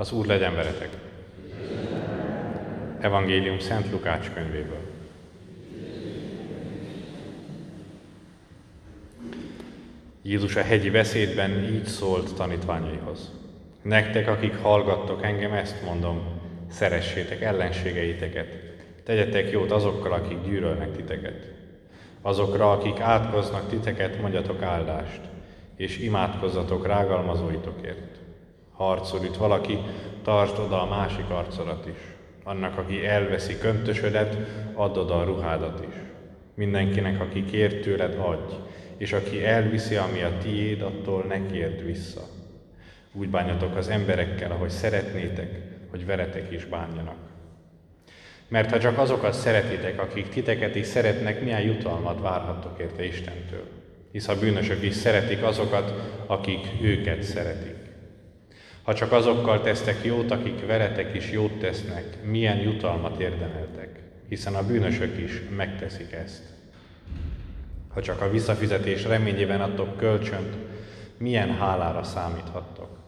Az Úr legyen veletek! Evangélium Szent Lukács könyvéből. Jézus a hegyi beszédben így szólt tanítványaihoz. Nektek, akik hallgattok engem, ezt mondom, szeressétek ellenségeiteket, tegyetek jót azokkal, akik gyűlölnek titeket. Azokra, akik átkoznak titeket, mondjatok áldást, és imádkozzatok rágalmazóitokért. Harcol itt valaki, tartsd oda a másik arcodat is. Annak, aki elveszi köntösödet, add oda a ruhádat is. Mindenkinek, aki kér tőled, adj, és aki elviszi, ami a tiéd, attól ne kérd vissza. Úgy bánjatok az emberekkel, ahogy szeretnétek, hogy veletek is bánjanak. Mert ha csak azokat szeretitek, akik titeket is szeretnek, milyen jutalmat várhattok érte Istentől? Hisz a bűnösök is szeretik azokat, akik őket szeretik. Ha csak azokkal tesztek jót, akik veletek is jót tesznek, milyen jutalmat érdemeltek, hiszen a bűnösök is megteszik ezt. Ha csak a visszafizetés reményében adtok kölcsönt, milyen hálára számíthattok?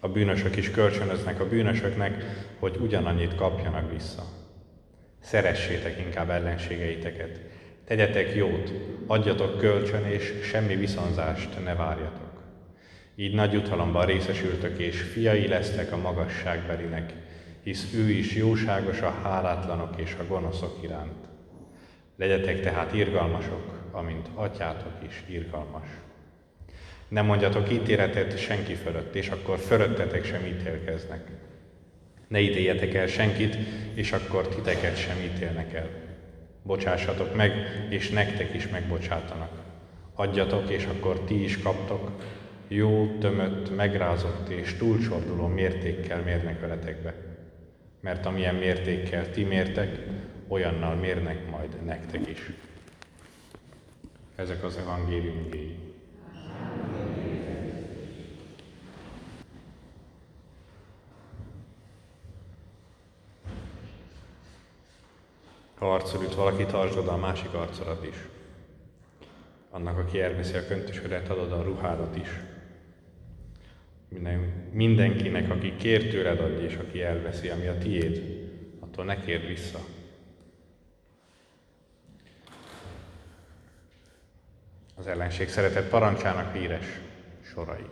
A bűnösök is kölcsönöznek a bűnösöknek, hogy ugyanannyit kapjanak vissza. Szeressétek inkább ellenségeiteket, tegyetek jót, adjatok kölcsön, és semmi viszonzást ne várjatok. Így nagy jutalomban részesültök, és fiai lesztek a magasságbelinek, hisz ő is jóságos a hálátlanok és a gonoszok iránt. Legyetek tehát irgalmasok, amint atyátok is irgalmas. Nem mondjatok ítéletet senki fölött, és akkor fölöttetek sem ítélkeznek. Ne ítéljetek el senkit, és akkor titeket sem ítélnek el. Bocsássatok meg, és nektek is megbocsátanak. Adjatok, és akkor ti is kaptok, jó, tömött, megrázott és túlcsorduló mértékkel mérnek veletekbe. Mert amilyen mértékkel ti mértek, olyannal mérnek majd nektek is. Ezek az evangélium géi. Ha arcol üt valaki, tartsd oda a másik arcodat is. Annak, aki elveszi a köntösödet, adod a ruhádat is. Minden, mindenkinek, aki kér tőled adj, és aki elveszi, ami a tiéd, attól ne kérd vissza. Az ellenség szeretett parancsának híres sorai,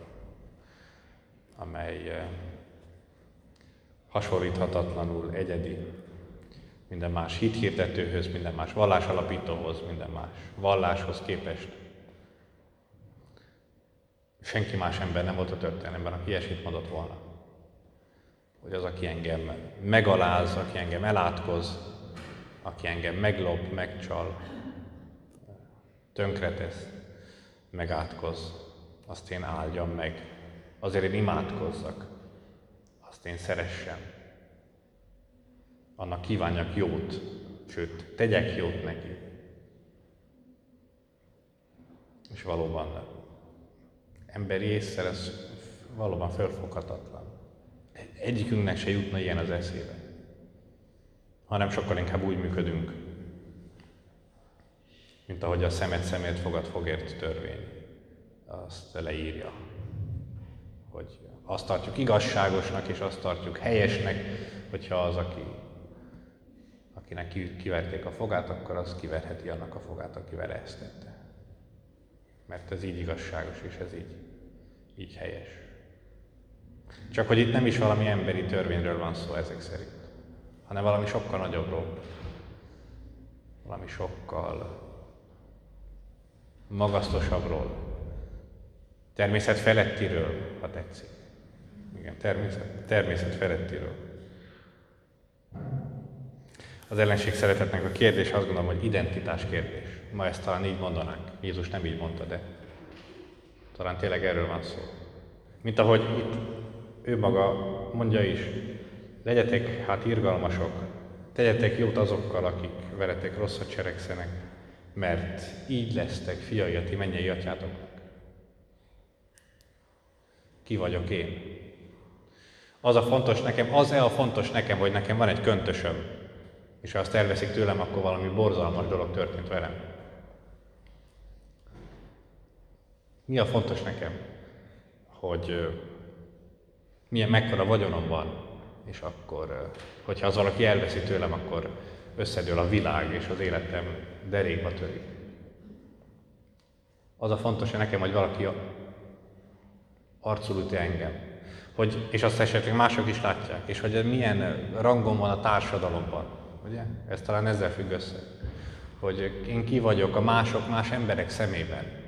amely eh, hasonlíthatatlanul egyedi, minden más hithirdetőhöz, minden más vallásalapítóhoz, minden más valláshoz képest. Senki más ember nem volt a történelemben, aki ilyesmit mondott volna. Hogy az, aki engem megaláz, aki engem elátkoz, aki engem meglop, megcsal, tönkretesz, megátkoz, azt én áldjam meg. Azért én imádkozzak, azt én szeressem. Annak kívánjak jót, sőt, tegyek jót neki. És valóban emberi észre ez valóban fölfoghatatlan. Egyikünknek se jutna ilyen az eszébe. Hanem sokkal inkább úgy működünk, mint ahogy a szemet szemért fogad fogért törvény. Azt leírja, hogy azt tartjuk igazságosnak, és azt tartjuk helyesnek, hogyha az, aki, akinek kiverték a fogát, akkor az kiverheti annak a fogát, aki vele ezt tette. Mert ez így igazságos, és ez így, így helyes. Csak hogy itt nem is valami emberi törvényről van szó ezek szerint, hanem valami sokkal nagyobbról. Valami sokkal magasztosabbról, természet felettiről, ha tetszik. Igen, természet, természet felettiről. Az ellenség szeretetnek a kérdés azt gondolom, hogy identitás kérdés. Ma ezt talán így mondanánk. Jézus nem így mondta, de talán tényleg erről van szó. Mint ahogy itt ő maga mondja is, legyetek hát irgalmasok, tegyetek jót azokkal, akik veletek rosszat cselekszenek, mert így lesztek fiai a ti mennyei atyátoknak. Ki vagyok én? Az a fontos nekem, az-e a fontos nekem, hogy nekem van egy köntösöm, és ha azt elveszik tőlem, akkor valami borzalmas dolog történt velem. Mi a fontos nekem? Hogy milyen mekkora vagyonom van, és akkor, hogyha az valaki elveszi tőlem, akkor összedől a világ, és az életem derékba törik. Az a fontos, hogy nekem, hogy valaki arcul üti engem. Hogy, és azt esetleg mások is látják, és hogy milyen rangom van a társadalomban. Ugye? Ez talán ezzel függ össze. Hogy én ki vagyok a mások, más emberek szemében.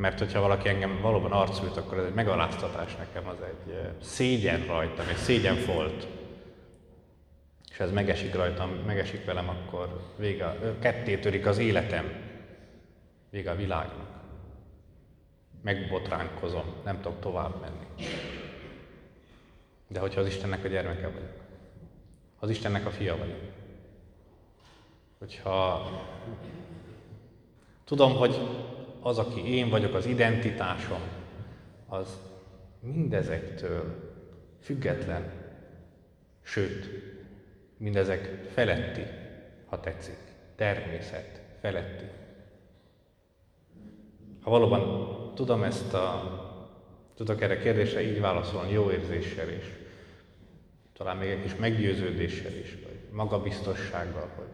Mert hogyha valaki engem valóban arcul üt, akkor ez egy megaláztatás nekem, az egy szégyen rajtam, egy szégyen folt. És ez megesik rajtam, megesik velem, akkor vége, ketté törik az életem, vége a világnak megbotránkozom, nem tudok tovább menni. De hogyha az Istennek a gyermeke vagyok, az Istennek a fia vagyok, hogyha tudom, hogy az, aki én vagyok, az identitásom, az mindezektől független, sőt, mindezek feletti, ha tetszik, természet feletti. Ha valóban tudom ezt a, tudok erre kérdésre így válaszolni jó érzéssel is, talán még egy kis meggyőződéssel is, vagy magabiztossággal, hogy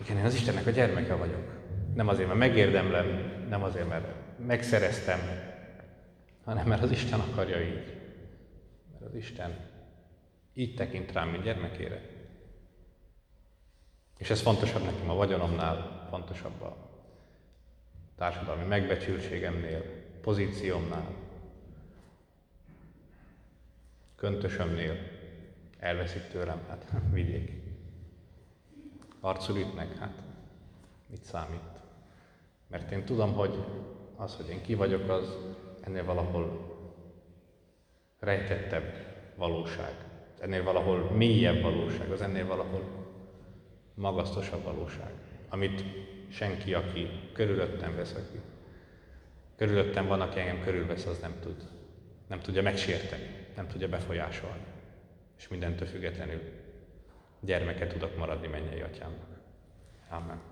igen, én az Istennek a gyermeke vagyok. Nem azért, mert megérdemlem, nem azért, mert megszereztem, hanem mert az Isten akarja így. Mert az Isten így tekint rám, mint gyermekére. És ez fontosabb nekem a vagyonomnál, fontosabb a társadalmi megbecsültségemnél, pozíciómnál, köntösömnél elveszik tőlem, hát vigyék. Arcul ütnek, hát mit számít? Mert én tudom, hogy az, hogy én ki vagyok, az ennél valahol rejtettebb valóság. Ennél valahol mélyebb valóság, az ennél valahol magasztosabb valóság, amit senki, aki körülöttem vesz, aki körülöttem van, aki engem körülvesz, az nem tud, nem tudja megsérteni, nem tudja befolyásolni. És mindentől függetlenül gyermeke tudok maradni mennyei atyámnak. Amen.